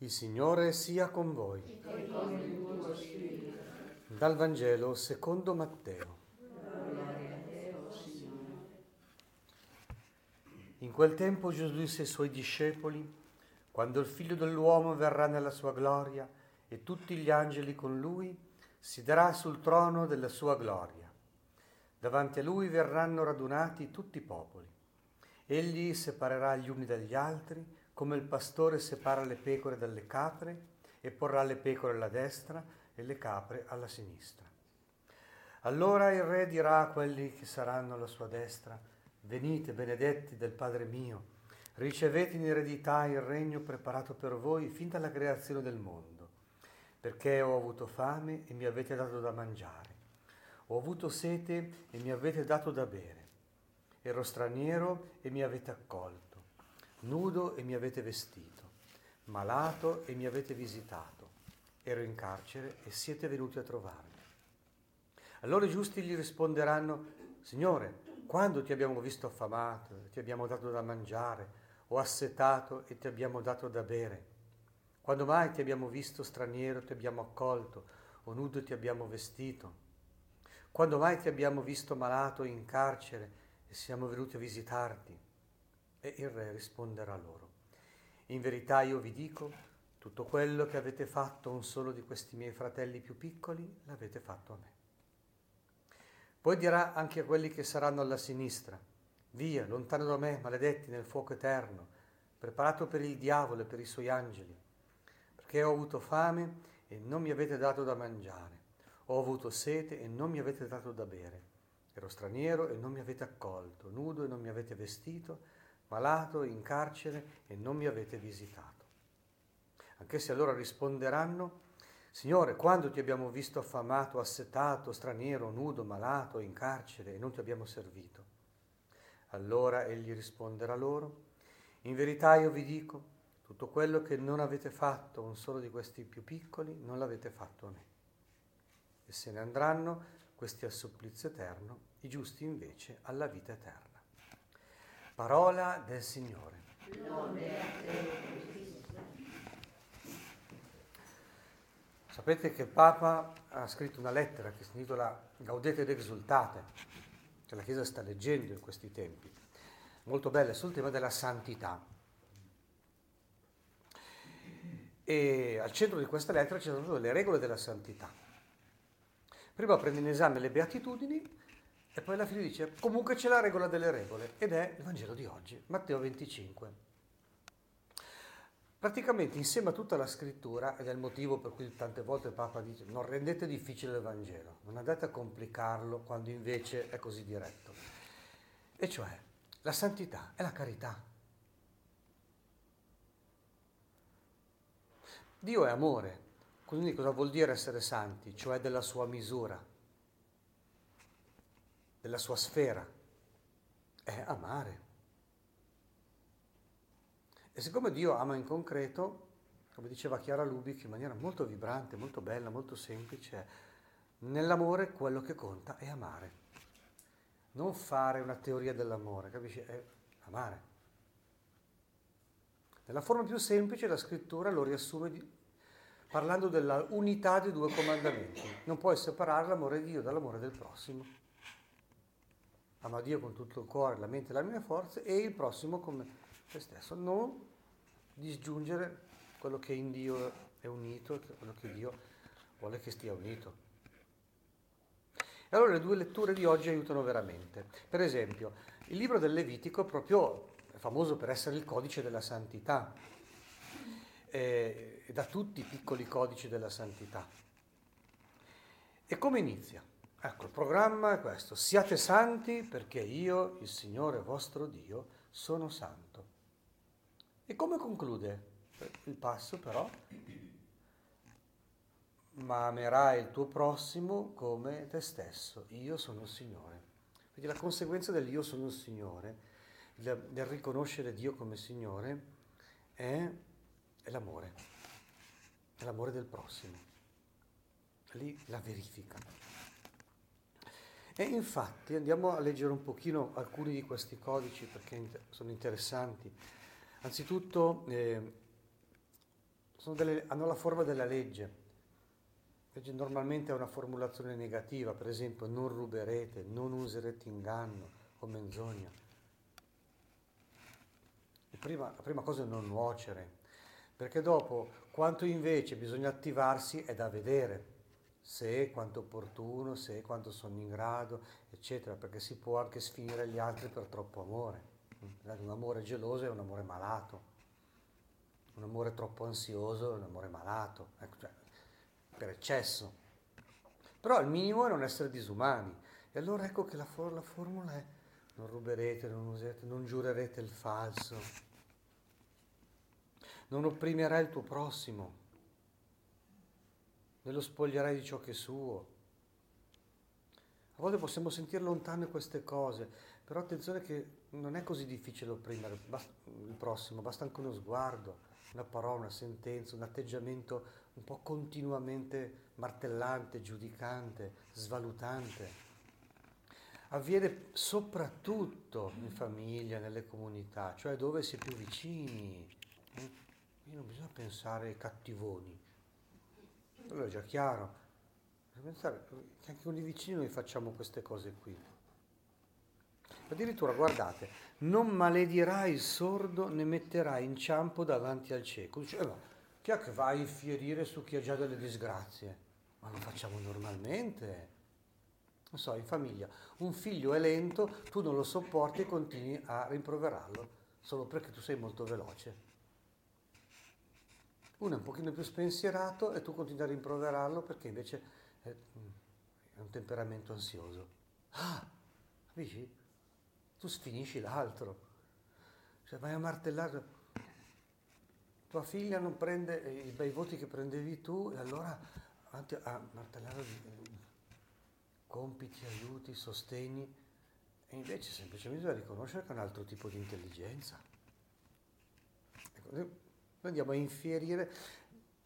Il Signore sia con voi. Dal Vangelo secondo Matteo. In quel tempo Gesù disse ai suoi discepoli, quando il figlio dell'uomo verrà nella sua gloria e tutti gli angeli con lui, siederà sul trono della sua gloria. Davanti a lui verranno radunati tutti i popoli. Egli separerà gli uni dagli altri, come il pastore separa le pecore dalle capre, e porrà le pecore alla destra e le capre alla sinistra. Allora il re dirà a quelli che saranno alla sua destra, venite benedetti del Padre mio, ricevete in eredità il regno preparato per voi fin dalla creazione del mondo, perché ho avuto fame e mi avete dato da mangiare, ho avuto sete e mi avete dato da bere, ero straniero e mi avete accolto nudo e mi avete vestito, malato e mi avete visitato, ero in carcere e siete venuti a trovarmi. Allora i giusti gli risponderanno, Signore, quando ti abbiamo visto affamato ti abbiamo dato da mangiare, o assetato e ti abbiamo dato da bere? Quando mai ti abbiamo visto straniero ti abbiamo accolto, o nudo ti abbiamo vestito? Quando mai ti abbiamo visto malato in carcere e siamo venuti a visitarti? E il re risponderà loro, in verità io vi dico, tutto quello che avete fatto a un solo di questi miei fratelli più piccoli, l'avete fatto a me. Poi dirà anche a quelli che saranno alla sinistra, via, lontano da me, maledetti nel fuoco eterno, preparato per il diavolo e per i suoi angeli, perché ho avuto fame e non mi avete dato da mangiare, ho avuto sete e non mi avete dato da bere, ero straniero e non mi avete accolto, nudo e non mi avete vestito, malato, in carcere e non mi avete visitato. Anche se allora risponderanno, Signore, quando ti abbiamo visto affamato, assetato, straniero, nudo, malato, in carcere e non ti abbiamo servito? Allora egli risponderà loro, in verità io vi dico, tutto quello che non avete fatto un solo di questi più piccoli, non l'avete fatto a me. E se ne andranno questi al supplizio eterno, i giusti invece alla vita eterna. Parola del Signore. Sapete che il Papa ha scritto una lettera che si intitola Gaudete ed exultate, che la Chiesa sta leggendo in questi tempi, molto bella, sul tema della santità. E al centro di questa lettera ci sono le regole della santità. Prima prende in esame le beatitudini e poi alla fine dice, comunque c'è la regola delle regole, ed è il Vangelo di oggi, Matteo 25. Praticamente insieme a tutta la scrittura, ed è il motivo per cui tante volte il Papa dice, non rendete difficile il Vangelo, non andate a complicarlo quando invece è così diretto. E cioè, la santità è la carità. Dio è amore, quindi cosa vuol dire essere santi? Cioè della sua misura della sua sfera, è amare. E siccome Dio ama in concreto, come diceva Chiara Lubic in maniera molto vibrante, molto bella, molto semplice, nell'amore quello che conta è amare. Non fare una teoria dell'amore, capisci? È amare. Nella forma più semplice la scrittura lo riassume di, parlando della unità dei due comandamenti. Non puoi separare l'amore di Dio dall'amore del prossimo ama Dio con tutto il cuore, la mente e la mia forza e il prossimo come te stesso, non disgiungere quello che in Dio è unito quello che Dio vuole che stia unito. E allora le due letture di oggi aiutano veramente. Per esempio, il libro del Levitico proprio è famoso per essere il codice della santità, e da tutti i piccoli codici della santità. E come inizia? Ecco, il programma è questo. Siate santi perché io, il Signore vostro Dio, sono santo. E come conclude il passo però? Ma amerai il tuo prossimo come te stesso. Io sono il Signore. Quindi la conseguenza del io sono il Signore, del riconoscere Dio come Signore, è, è l'amore. È l'amore del prossimo. Lì la verifica. E infatti andiamo a leggere un pochino alcuni di questi codici perché sono interessanti. Anzitutto eh, delle, hanno la forma della legge. Legge normalmente ha una formulazione negativa, per esempio non ruberete, non userete inganno o menzogna. Prima, la prima cosa è non nuocere, perché dopo quanto invece bisogna attivarsi è da vedere, se, quanto opportuno, se, quanto sono in grado, eccetera, perché si può anche sfinire gli altri per troppo amore. Un amore geloso è un amore malato, un amore troppo ansioso è un amore malato, ecco, cioè, per eccesso. Però il minimo è non essere disumani. E allora ecco che la, for- la formula è non ruberete, non userete, non giurerete il falso, non opprimerai il tuo prossimo, ne lo spoglierai di ciò che è suo. A volte possiamo sentire lontane queste cose, però attenzione che non è così difficile opprimere il prossimo, basta anche uno sguardo, una parola, una sentenza, un atteggiamento un po' continuamente martellante, giudicante, svalutante. Avviene soprattutto in famiglia, nelle comunità, cioè dove si è più vicini. Quindi non bisogna pensare ai cattivoni. Allora è già chiaro. Pensare che anche con i vicini noi facciamo queste cose qui. Addirittura, guardate, non maledirai il sordo né metterai inciampo davanti al cieco. Dice, eh, chi è che va a infierire su chi ha già delle disgrazie? Ma lo facciamo normalmente. Non so, in famiglia, un figlio è lento, tu non lo sopporti e continui a rimproverarlo solo perché tu sei molto veloce. Uno è un pochino più spensierato e tu continui a rimproverarlo perché invece è, è un temperamento ansioso. Ah, capisci? Tu sfinisci l'altro. Cioè vai a martellare. Tua figlia non prende i bei voti che prendevi tu e allora a martellare compiti, aiuti, sostegni e invece semplicemente da riconoscere che è un altro tipo di intelligenza. Ecco, noi andiamo a infierire,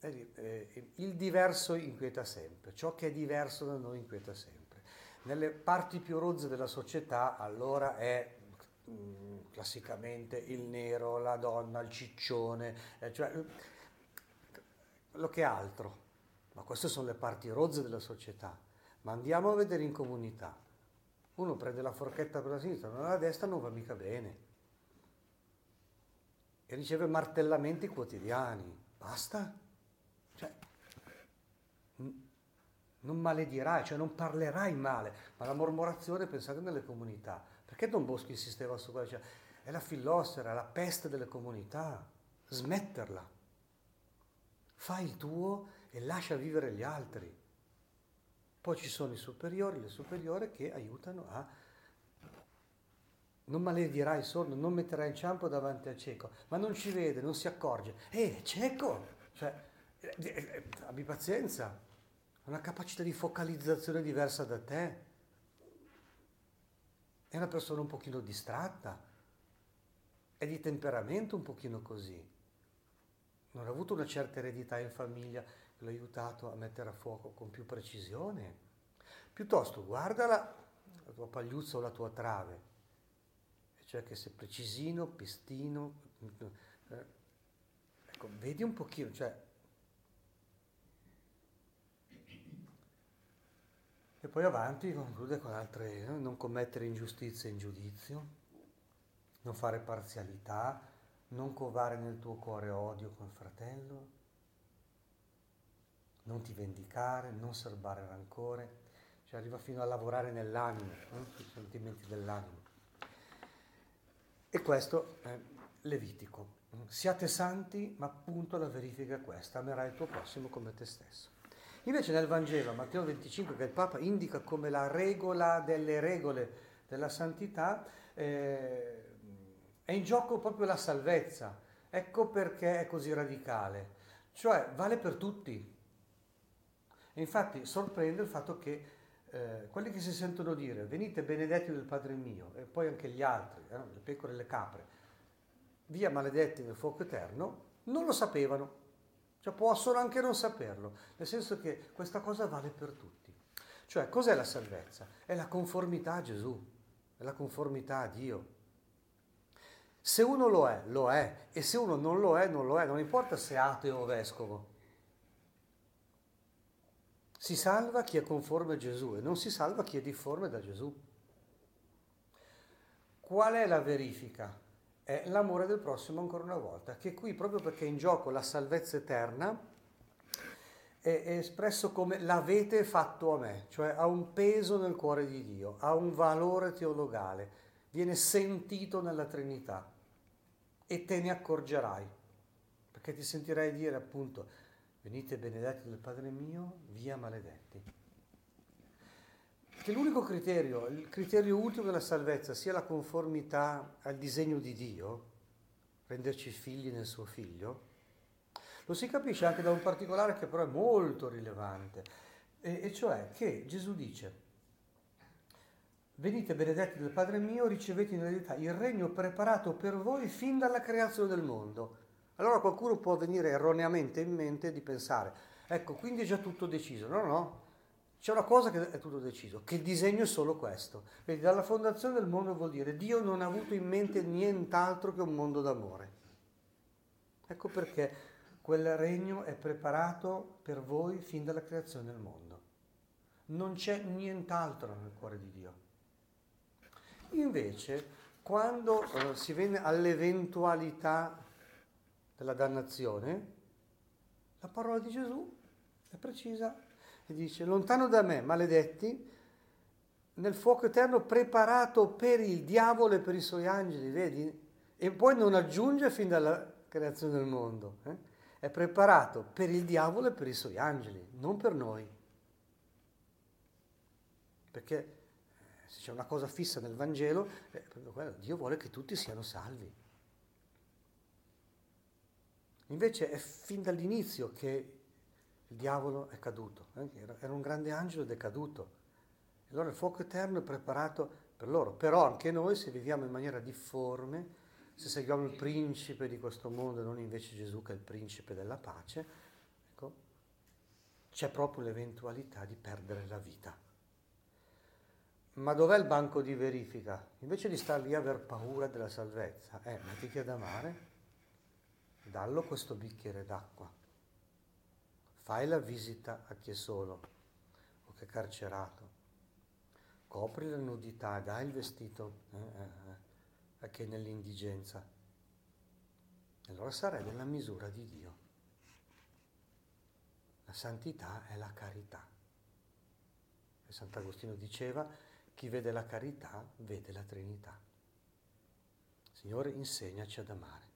eh, il diverso inquieta sempre, ciò che è diverso da noi inquieta sempre. Nelle parti più rozze della società allora è mm, classicamente il nero, la donna, il ciccione, eh, cioè lo che altro. Ma queste sono le parti rozze della società. Ma andiamo a vedere in comunità. Uno prende la forchetta per la sinistra, non la destra, non va mica bene e riceve martellamenti quotidiani. Basta? Cioè, non maledirai, cioè non parlerai male, ma la mormorazione, pensate nelle comunità. Perché Don Bosco insisteva su quello? Cioè, è la fillossera, è la peste delle comunità. Smetterla. Fai il tuo e lascia vivere gli altri. Poi ci sono i superiori, le superiori che aiutano a non maledirai il sordo, non metterai in ciampo davanti al cieco, ma non ci vede, non si accorge. Eh, cieco! Cioè, eh, eh, eh, abbi pazienza, ha una capacità di focalizzazione diversa da te. È una persona un pochino distratta, è di temperamento un pochino così. Non ha avuto una certa eredità in famiglia che l'ha aiutato a mettere a fuoco con più precisione. Piuttosto guardala, la tua pagliuzza o la tua trave, cioè che sei precisino, pistino, eh, ecco, vedi un pochino, cioè... E poi avanti conclude con altre, no? non commettere ingiustizie in giudizio, non fare parzialità, non covare nel tuo cuore odio col fratello, non ti vendicare, non serbare rancore, cioè arriva fino a lavorare nell'animo, no? sui sentimenti dell'animo. E questo è Levitico. Siate santi, ma appunto la verifica è questa, amerai il tuo prossimo come te stesso. Invece nel Vangelo, Matteo 25, che il Papa indica come la regola delle regole della santità, eh, è in gioco proprio la salvezza. Ecco perché è così radicale. Cioè vale per tutti. E infatti sorprende il fatto che eh, quelli che si sentono dire venite benedetti del Padre mio e poi anche gli altri, eh, le pecore e le capre, via maledetti nel fuoco eterno, non lo sapevano. Cioè possono anche non saperlo, nel senso che questa cosa vale per tutti. Cioè cos'è la salvezza? È la conformità a Gesù, è la conformità a Dio. Se uno lo è, lo è, e se uno non lo è, non lo è, non importa se ateo o vescovo. Si salva chi è conforme a Gesù e non si salva chi è difforme da Gesù. Qual è la verifica? È l'amore del prossimo ancora una volta, che qui proprio perché è in gioco la salvezza eterna è, espresso come l'avete fatto a me, cioè ha un peso nel cuore di Dio, ha un valore teologale, viene sentito nella Trinità e te ne accorgerai, perché ti sentirai dire appunto, venite benedetti del Padre mio, via maledetti. Che l'unico criterio, il criterio ultimo della salvezza sia la conformità al disegno di Dio, renderci figli nel suo figlio, lo si capisce anche da un particolare che però è molto rilevante, e, e cioè che Gesù dice, venite benedetti del Padre mio, ricevete in eredità il regno preparato per voi fin dalla creazione del mondo. Allora qualcuno può venire erroneamente in mente di pensare, ecco, quindi è già tutto deciso. No, no, c'è una cosa che è tutto deciso, che il disegno è solo questo. Vedi, dalla fondazione del mondo vuol dire Dio non ha avuto in mente nient'altro che un mondo d'amore. Ecco perché quel regno è preparato per voi fin dalla creazione del mondo. Non c'è nient'altro nel cuore di Dio. Invece, quando eh, si viene all'eventualità della dannazione, la parola di Gesù è precisa e dice, lontano da me, maledetti, nel fuoco eterno preparato per il diavolo e per i suoi angeli, vedi? E poi non aggiunge fin dalla creazione del mondo. Eh? è preparato per il diavolo e per i suoi angeli, non per noi. Perché eh, se c'è una cosa fissa nel Vangelo, quello, Dio vuole che tutti siano salvi. Invece è fin dall'inizio che il diavolo è caduto, eh? era un grande angelo ed è caduto. Allora il fuoco eterno è preparato per loro, però anche noi se viviamo in maniera difforme, se seguiamo il principe di questo mondo e non invece Gesù che è il principe della pace, ecco, c'è proprio l'eventualità di perdere la vita. Ma dov'è il banco di verifica? Invece di star lì a aver paura della salvezza, eh, mettiti ad amare, dallo questo bicchiere d'acqua, fai la visita a chi è solo o che è carcerato, copri la nudità, dai il vestito. Eh, eh, eh che nell'indigenza. Allora sarai nella misura di Dio. La santità è la carità. E Sant'Agostino diceva, chi vede la carità vede la Trinità. Signore, insegnaci ad amare.